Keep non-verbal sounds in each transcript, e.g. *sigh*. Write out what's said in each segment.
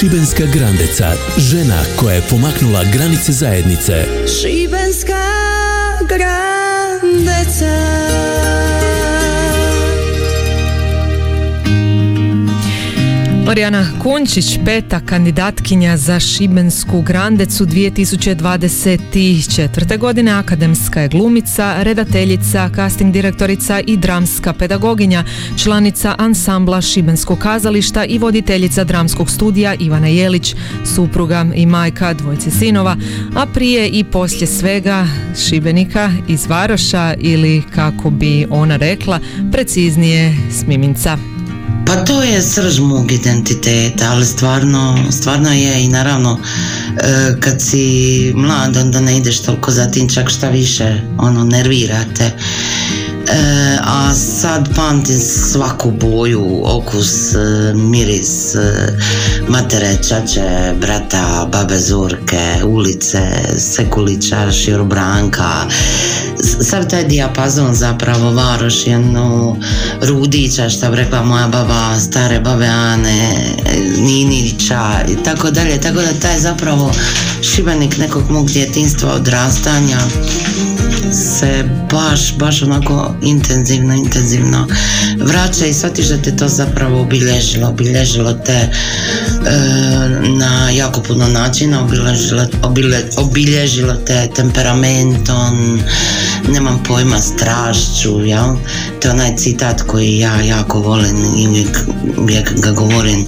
Šibenska Grandeca, žena koja je pomaknula granice zajednice. Šibenska Grandeca Marijana Kunčić, peta kandidatkinja za Šibensku Grandecu 2024. godine, akademska je glumica, redateljica, casting direktorica i dramska pedagoginja, članica ansambla Šibenskog kazališta i voditeljica dramskog studija Ivana Jelić, supruga i majka dvojce sinova, a prije i poslije svega Šibenika iz Varoša ili kako bi ona rekla, preciznije Smiminca. Pa to je srž mog identiteta, ali stvarno, stvarno je i naravno e, kad si mlad onda ne ideš toliko za tim čak šta više ono nervirate E, a sad pamtim svaku boju, okus, e, miris, e, matere, čače, brata, babe Zorke, ulice, Sekulića, Širobranka, sav taj dijapazon zapravo Varoš, jednu Rudića, šta bi rekla moja baba, stare babe Ane, Ninića i tako dalje, tako da taj zapravo šibenik nekog mog djetinstva odrastanja se baš, baš onako intenzivno, intenzivno vraća i shvatiš da te to zapravo obilježilo, obilježilo te e, na jako puno načina, obilježilo, obilježilo te temperamentom, nemam pojma, strašću, jel? To je onaj citat koji ja jako volim i uvijek, uvijek ga govorim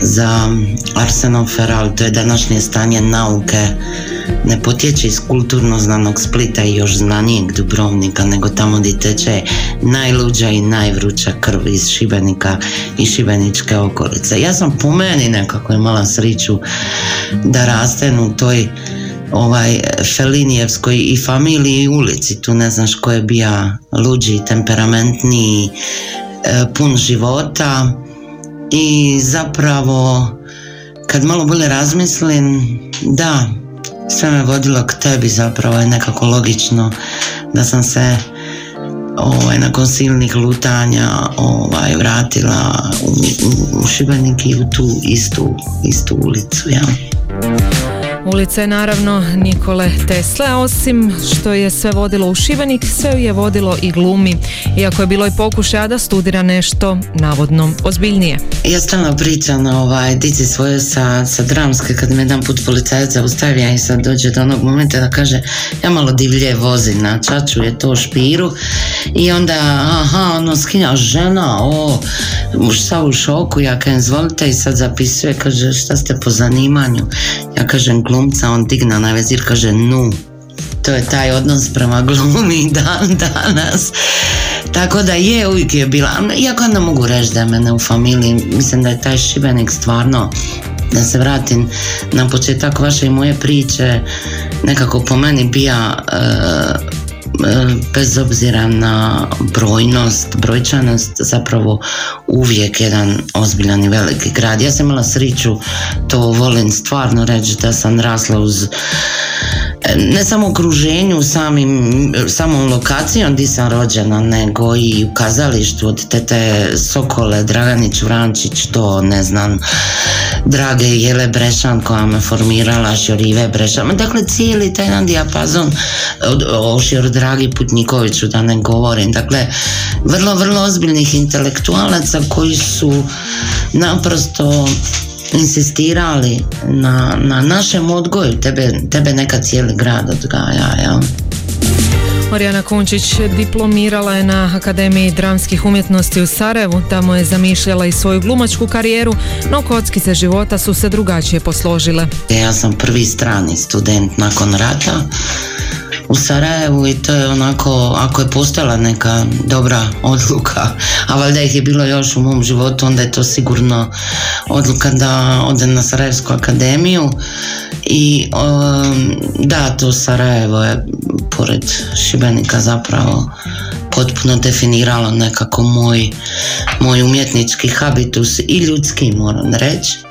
za Arsenal Feral, to je današnje stanje nauke ne potječe iz kulturno znanog Splita i još znanijeg Dubrovnika, nego tamo gdje teče najluđa i najvruća krv iz Šibenika i Šibeničke okolice. Ja sam po meni nekako imala sriću da rastem u toj ovaj Felinijevskoj i familiji i ulici, tu ne znaš ko je bija luđi, temperamentniji, e, pun života i zapravo kad malo bolje razmislim, da, sve me vodilo k tebi zapravo je nekako logično da sam se ovaj, nakon silnih lutanja ovaj, vratila u, u, u Šibenik i u tu istu, istu ulicu. Ja. Ulica je naravno Nikole Tesle, osim što je sve vodilo u Šibenik, sve je vodilo i glumi, iako je bilo i pokušaja da studira nešto navodno ozbiljnije. Ja stalno pričam ovaj, dici svoje sa, sa dramske, kad me jedan put policajac zaustavija i sad dođe do onog momenta da kaže ja malo divlje vozim na čaču je to špiru. I onda aha, ono skinja žena, o, šta u šoku, ja kažem izvolite. I sad zapisuje, kaže šta ste po zanimanju, ja kažem glumca, on digna na vezir, kaže nu. To je taj odnos prema glumi dan danas. Tako da je, uvijek je bila, iako ne mogu reći da je mene u familiji, mislim da je taj Šibenik stvarno da se vratim na početak vaše i moje priče nekako po meni bija e, bez obzira na brojnost, brojčanost, zapravo uvijek jedan ozbiljan i veliki grad. Ja sam imala sriću, to volim stvarno reći da sam rasla uz ne samo okruženju, samim, samom lokacijom gdje sam rođena, nego i u kazalištu od tete Sokole, Draganić Vrančić, to ne znam, Drage Jele Brešan koja me formirala, Šjorive Brešan, dakle cijeli taj jedan dijapazon o Šjor Dragi Putnikoviću da ne govorim, dakle vrlo, vrlo ozbiljnih intelektualaca koji su naprosto insistirali na, na našem odgoju, tebe, tebe neka cijeli grad odgaja, jel? Marijana Kunčić diplomirala je na Akademiji dramskih umjetnosti u Sarajevu, tamo je zamišljala i svoju glumačku karijeru, no kockice života su se drugačije posložile. Ja sam prvi strani student nakon rata, u Sarajevu i to je onako, ako je postala neka dobra odluka, a valjda ih je bilo još u mom životu, onda je to sigurno odluka da odem na Sarajevsku akademiju i um, da, to Sarajevo je pored Šibenika zapravo potpuno definiralo nekako moj, moj umjetnički habitus i ljudski moram reći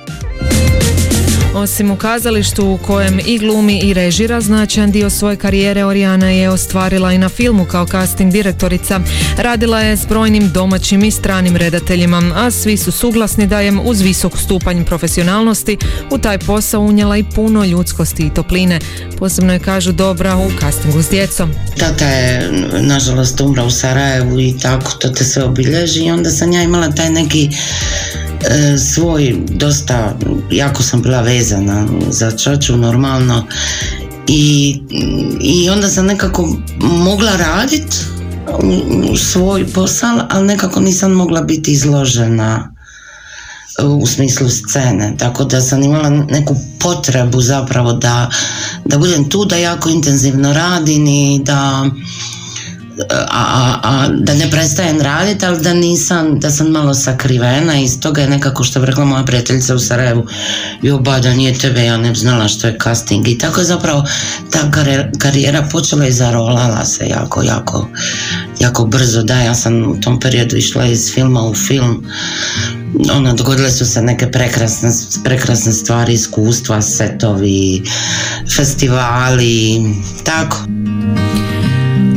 Osim u kazalištu u kojem i glumi i režira, značajan dio svoje karijere Orijana je ostvarila i na filmu kao casting direktorica. Radila je s brojnim domaćim i stranim redateljima, a svi su suglasni da je uz visok stupanj profesionalnosti u taj posao unijela i puno ljudskosti i topline. Posebno je kažu dobra u castingu s djecom. Tata je nažalost umra u Sarajevu i tako to te sve obilježi i onda sam ja imala taj neki e, svoj dosta, jako sam bila vezana za čaču normalno. I, i onda sam nekako mogla raditi svoj posao, ali nekako nisam mogla biti izložena u smislu scene, tako da sam imala neku potrebu zapravo da, da budem tu, da jako intenzivno radim i da a, a, da ne prestajem raditi, ali da nisam, da sam malo sakrivena. I toga je nekako što bi rekla moja prijateljica u Sarajevu. Jo da nije tebe, ja ne znala što je casting. I tako je zapravo ta karijera počela i zarolala se jako, jako jako brzo, da, ja sam u tom periodu išla iz filma u film. Ono, dogodile su se neke prekrasne, prekrasne stvari, iskustva, setovi, festivali, tako.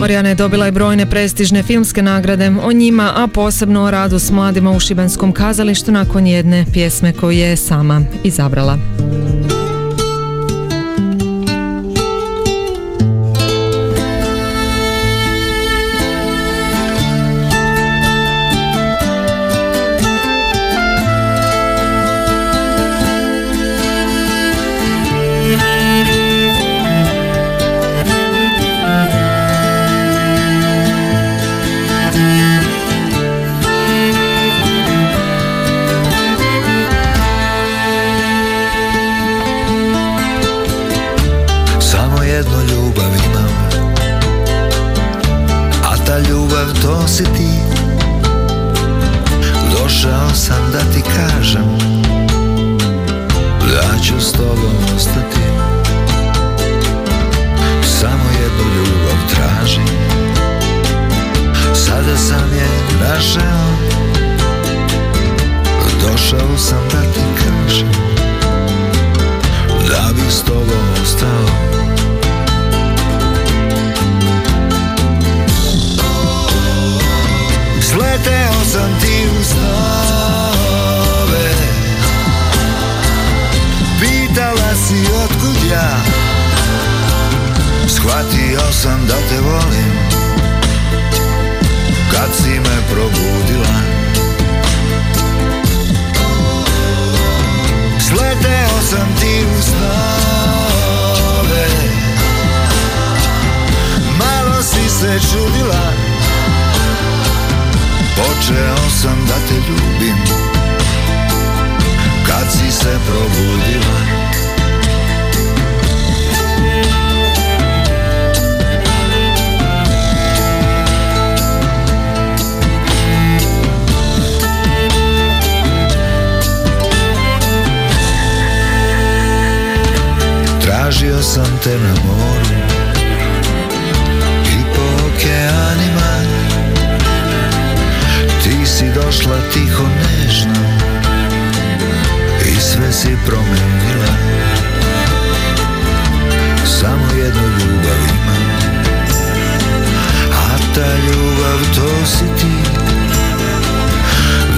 Marijana je dobila i brojne prestižne filmske nagrade o njima, a posebno o radu s mladima u Šibenskom kazalištu nakon jedne pjesme koju je sama izabrala. to si ti? Došao sam da ti kažem Da ću s tobom ostati. Samo jednu ljubav tražim Sada sam je našao. Došao sam da ti kažem Da bi s tobom ostao. sam ti u snove Pitala si otkud ja? Shvatio sam da te volim. Kad si me probudila. Sleteo sam ti u snove Malo si se čudila. Počeo sam da te ljubim. Kad si se probudila. Tražio sam te na moru. si promijenila. Samo jedno, ljubav ima. A ta ljubav to si ti.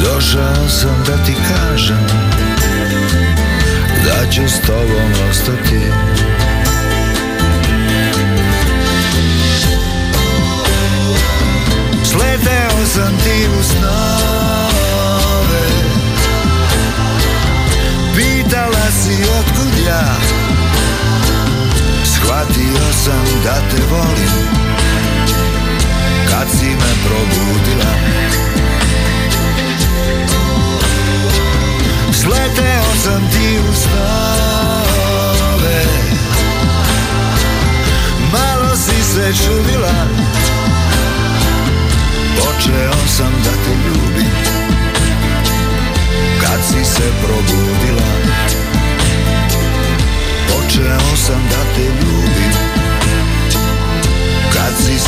Došao sam da ti kažem Da ću s tobom ostati. Sleteo sam ti u snu. od ja Shvatio sam da te volim Kad si me probudila. Sleteo sam ti u snove. Malo si se čudila. Počeo sam da te ljubim Kad si se probudila.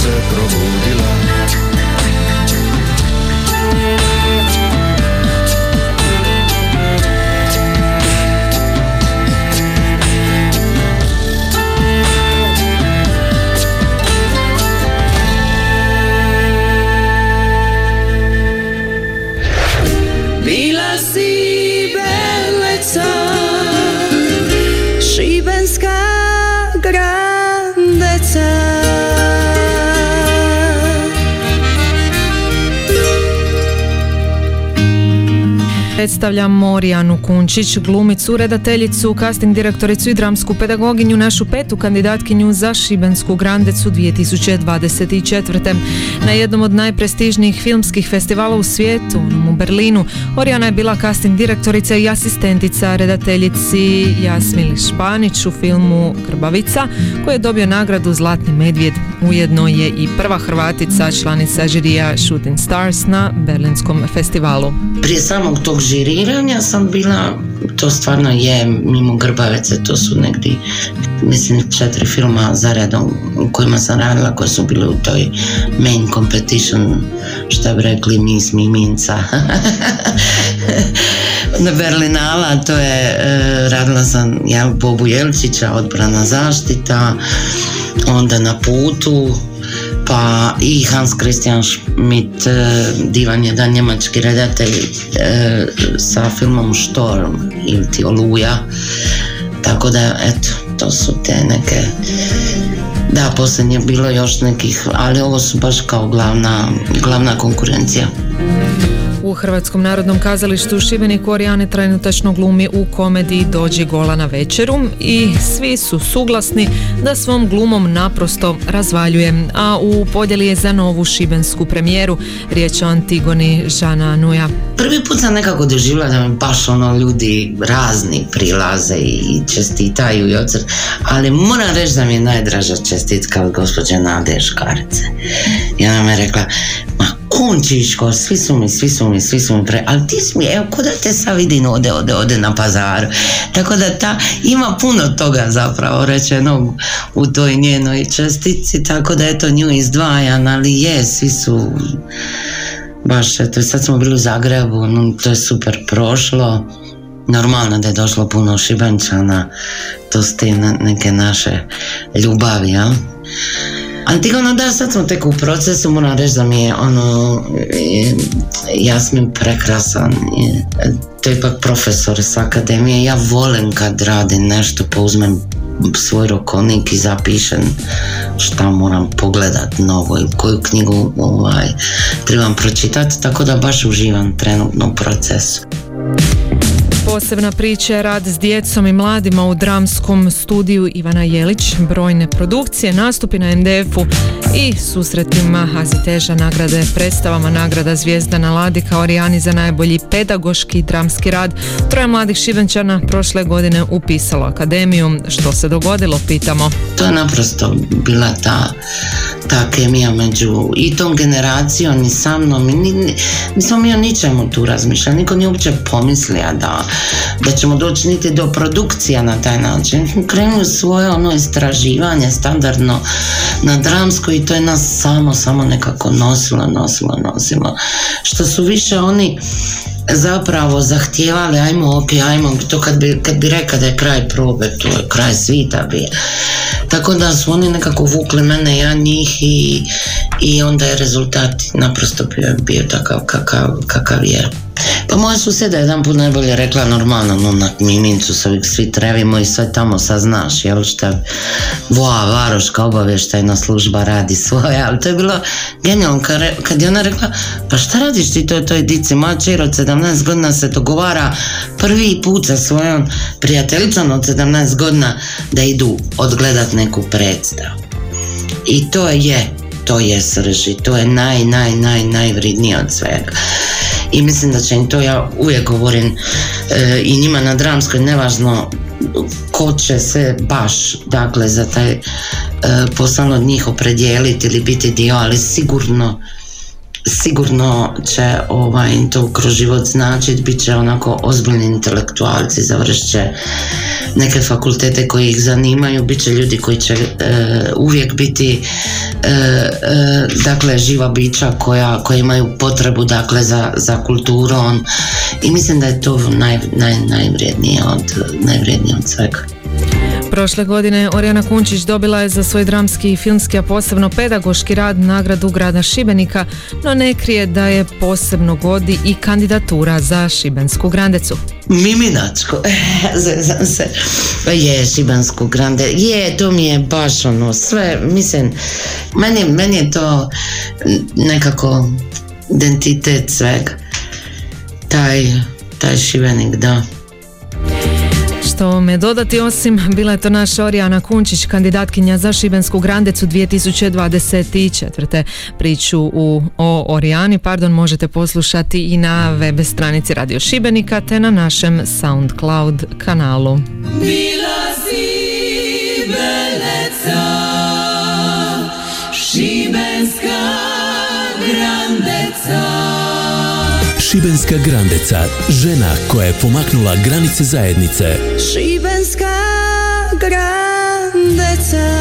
se probudila. Predstavljamo Orijanu Kunčić, glumicu, redateljicu, casting direktoricu i dramsku pedagoginju, našu petu kandidatkinju za Šibensku Grandecu 2024. Na jednom od najprestižnijih filmskih festivala u svijetu, u Berlinu, Orijana je bila casting direktorica i asistentica redateljici Jasmili Španić u filmu Krbavica, koji je dobio nagradu Zlatni medvjed. Ujedno je i prva Hrvatica članica žirija Shooting Stars na Berlinskom festivalu. Prije samog tog žiriranja sam bila, to stvarno je mimo Grbavece, to su negdje, mislim, četiri filma za redom u kojima sam radila, koje su bile u toj main competition, što bi rekli, mi mi minca. *laughs* na Berlinala, to je, e, radila sam ja, Bobu Jelčića, odbrana zaštita, onda na putu, pa i Hans Christian Schmidt, e, divan jedan njemački redatelj e, sa filmom Storm ili ti Oluja. Tako da, eto, to su te neke da, posljednje je bilo još nekih, ali ovo su baš kao glavna, glavna konkurencija. U Hrvatskom narodnom kazalištu u Šibeniku Orijane trenutačno glumi u komediji Dođi gola na večeru i svi su suglasni da svom glumom naprosto razvaljuje, a u podjeli je za novu šibensku premijeru. Riječ o Antigoni Žana Nuja. Prvi put sam nekako doživjela da mi baš ono ljudi razni prilaze i čestitaju i ocr, ali moram reći da mi je najdraža čestitka od gospođe Nade Škarice. I ona mi je rekla, ma Kunčiško, svi su mi, svi su mi, svi su mi pre... Ali ti si mi, evo, ko da te sad vidim ode, ode, ode na pazaru. Tako da ta, ima puno toga zapravo rečenog u toj njenoj čestici, tako da eto nju izdvajan, ali je, svi su baš, eto, sad smo bili u Zagrebu, no, to je super prošlo. Normalno da je došlo puno šibenčana, to su te neke naše ljubavi, ja? Antigona, da, sad smo tek u procesu, moram reći da mi je ono, Jasmin prekrasan, to je ipak profesor s akademije, ja volim kad radim nešto, pa uzmem svoj rokovnik i zapišem šta moram pogledat novo i koju knjigu ovaj, trebam pročitati, tako da baš uživam trenutno u procesu. Posebna priča je rad s djecom i mladima u dramskom studiju Ivana Jelić, brojne produkcije, nastupi na NDF-u i susretima Aziteža nagrade predstavama nagrada Zvijezdana Ladika Orijani za najbolji pedagoški dramski rad. Troje mladih šibenčana prošle godine upisalo akademiju. Što se dogodilo, pitamo. To je naprosto bila ta, ta kemija među i tom generacijom i sa mnom. Nismo mi o ničemu tu razmišljali. Niko nije uopće pomislio da da ćemo doći niti do produkcija na taj način. Krenuli svoje ono istraživanje standardno na dramsko i to je nas samo, samo nekako nosilo, nosilo, nosilo. Što su više oni zapravo zahtijevali, ajmo, ok, ajmo, to kad bi, kad bi rekao da je kraj probe, to je kraj svita bi. Tako da su oni nekako vukli mene, ja njih i, i onda je rezultat naprosto bio, bio takav kakav, kakav je. Pa moja susjeda jedan put najbolje rekla normalno, no na Mimincu se uvijek svi trevimo i sve tamo saznaš, jel šta voa varoška obavještajna služba radi *laughs* svoje, ali to je bilo genijalno kad je ona rekla, pa šta radiš ti toj toj dici, moja čer od 17 godina se dogovara prvi put sa svojom prijateljicom od 17 godina da idu odgledat neku predstavu. I to je, to je srži, to je naj, naj, naj, od svega i mislim da će im to ja uvijek govorim e, i njima na dramskoj nevažno ko će se baš dakle za taj e, posao od njih opredijeliti ili biti dio ali sigurno sigurno će ovaj, to kroz život značiti, bit će onako ozbiljni intelektualci, završit će neke fakultete koji ih zanimaju, bit će ljudi koji će e, uvijek biti e, e, dakle živa bića koja, koja imaju potrebu dakle za, za kulturom i mislim da je to naj, naj, najvrijednije od, najvrijednije od svega. Prošle godine Orijana Kunčić dobila je za svoj dramski i filmski, a posebno pedagoški rad nagradu grada Šibenika, no ne krije da je posebno godi i kandidatura za Šibensku grandecu. Miminačko, se, pa je Šibensku grande, je, to mi je baš ono, sve, mislim, meni, meni je to nekako identitet svega, taj taj Šibenik, da. Što me dodati osim, bila je to naša Orijana Kunčić, kandidatkinja za Šibensku Grandecu 2024. Priču u, o Orijani, pardon, možete poslušati i na web stranici Radio Šibenika te na našem Soundcloud kanalu. Bila si Šibenska Grandeca Šibenska Grandeca, žena koja je pomaknula granice zajednice. Šibenska Grandeca